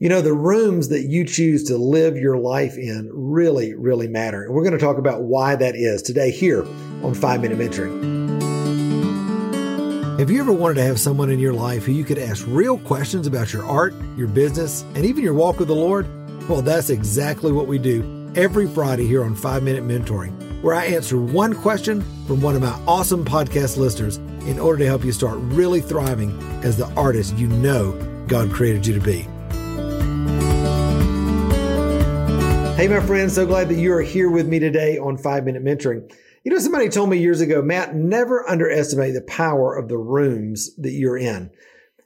You know, the rooms that you choose to live your life in really, really matter. And we're going to talk about why that is today here on Five Minute Mentoring. Have you ever wanted to have someone in your life who you could ask real questions about your art, your business, and even your walk with the Lord? Well, that's exactly what we do every Friday here on Five Minute Mentoring, where I answer one question from one of my awesome podcast listeners in order to help you start really thriving as the artist you know God created you to be. Hey, my friends, so glad that you are here with me today on Five Minute Mentoring. You know, somebody told me years ago, Matt, never underestimate the power of the rooms that you're in.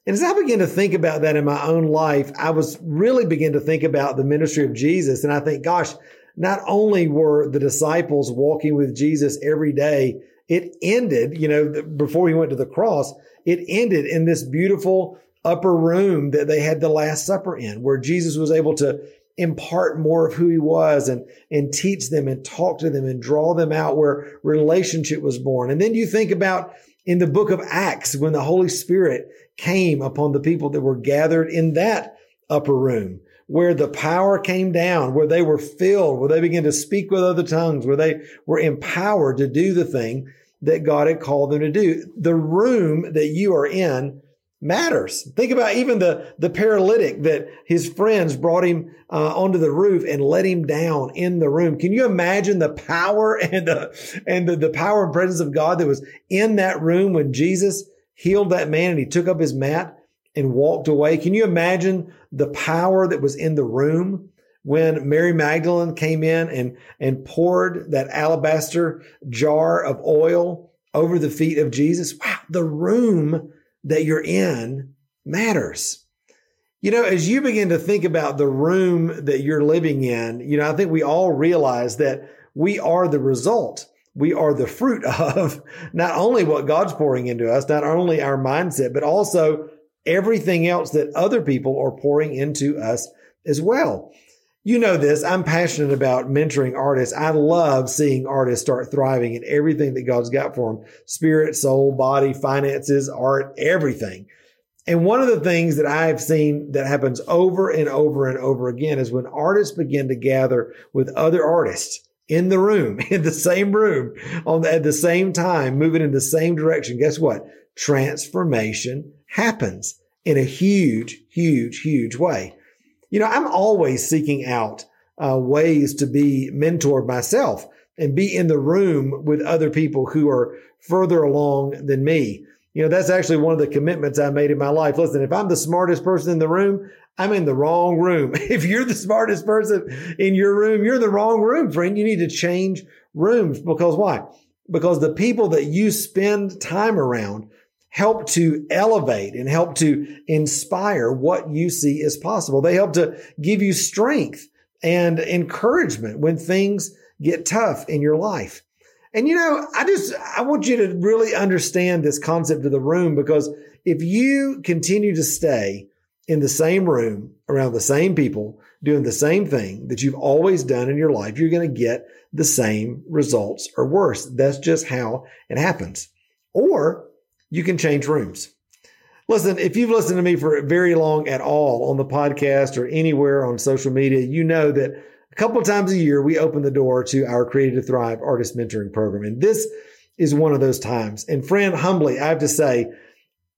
And as I began to think about that in my own life, I was really begin to think about the ministry of Jesus. And I think, gosh, not only were the disciples walking with Jesus every day, it ended, you know, before he went to the cross, it ended in this beautiful upper room that they had the Last Supper in, where Jesus was able to impart more of who he was and, and teach them and talk to them and draw them out where relationship was born. And then you think about in the book of Acts when the Holy Spirit came upon the people that were gathered in that upper room where the power came down, where they were filled, where they began to speak with other tongues, where they were empowered to do the thing that God had called them to do. The room that you are in matters. Think about even the, the paralytic that his friends brought him uh, onto the roof and let him down in the room. Can you imagine the power and the, and the, the power and presence of God that was in that room when Jesus healed that man and he took up his mat and walked away? Can you imagine the power that was in the room? When Mary Magdalene came in and, and poured that alabaster jar of oil over the feet of Jesus. Wow. The room that you're in matters. You know, as you begin to think about the room that you're living in, you know, I think we all realize that we are the result. We are the fruit of not only what God's pouring into us, not only our mindset, but also everything else that other people are pouring into us as well. You know this. I'm passionate about mentoring artists. I love seeing artists start thriving in everything that God's got for them. Spirit, soul, body, finances, art, everything. And one of the things that I've seen that happens over and over and over again is when artists begin to gather with other artists in the room, in the same room, on the, at the same time, moving in the same direction. Guess what? Transformation happens in a huge, huge, huge way. You know, I'm always seeking out uh, ways to be mentored myself and be in the room with other people who are further along than me. You know, that's actually one of the commitments I made in my life. Listen, if I'm the smartest person in the room, I'm in the wrong room. If you're the smartest person in your room, you're in the wrong room, friend. You need to change rooms because why? Because the people that you spend time around help to elevate and help to inspire what you see as possible. They help to give you strength and encouragement when things get tough in your life. And you know, I just, I want you to really understand this concept of the room because if you continue to stay in the same room around the same people doing the same thing that you've always done in your life, you're going to get the same results or worse. That's just how it happens. Or you can change rooms. Listen, if you've listened to me for very long at all on the podcast or anywhere on social media, you know that a couple of times a year we open the door to our Created to Thrive Artist Mentoring Program. And this is one of those times. And friend, humbly, I have to say,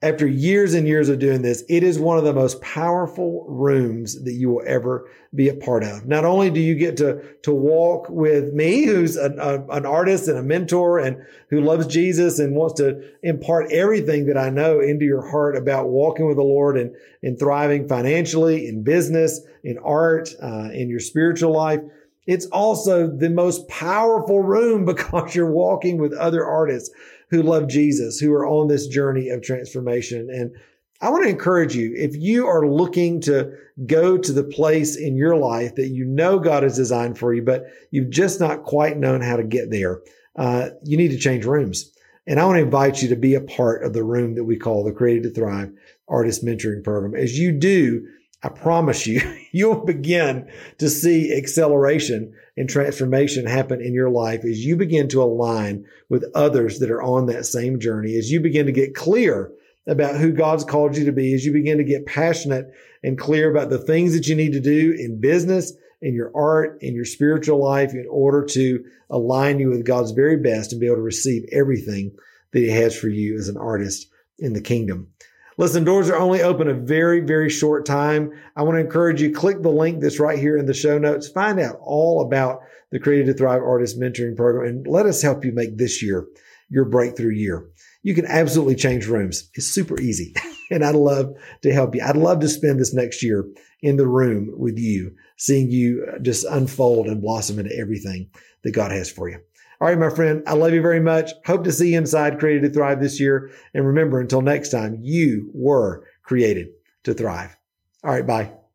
after years and years of doing this, it is one of the most powerful rooms that you will ever be a part of. Not only do you get to, to walk with me, who's an, a, an artist and a mentor and who loves Jesus and wants to impart everything that I know into your heart about walking with the Lord and, and thriving financially, in business, in art, uh, in your spiritual life. It's also the most powerful room because you're walking with other artists who love Jesus, who are on this journey of transformation. And I want to encourage you, if you are looking to go to the place in your life that you know God has designed for you, but you've just not quite known how to get there, uh, you need to change rooms. And I want to invite you to be a part of the room that we call the Created to Thrive Artist Mentoring Program. As you do, I promise you, you'll begin to see acceleration and transformation happen in your life as you begin to align with others that are on that same journey, as you begin to get clear about who God's called you to be, as you begin to get passionate and clear about the things that you need to do in business, in your art, in your spiritual life in order to align you with God's very best and be able to receive everything that He has for you as an artist in the kingdom. Listen, doors are only open a very, very short time. I want to encourage you, click the link that's right here in the show notes. Find out all about the Created to Thrive Artist Mentoring Program and let us help you make this year your breakthrough year. You can absolutely change rooms. It's super easy. and I'd love to help you. I'd love to spend this next year in the room with you, seeing you uh, just unfold and blossom into everything that God has for you. All right, my friend, I love you very much. Hope to see you inside Created to Thrive this year. And remember, until next time, you were created to thrive. All right, bye.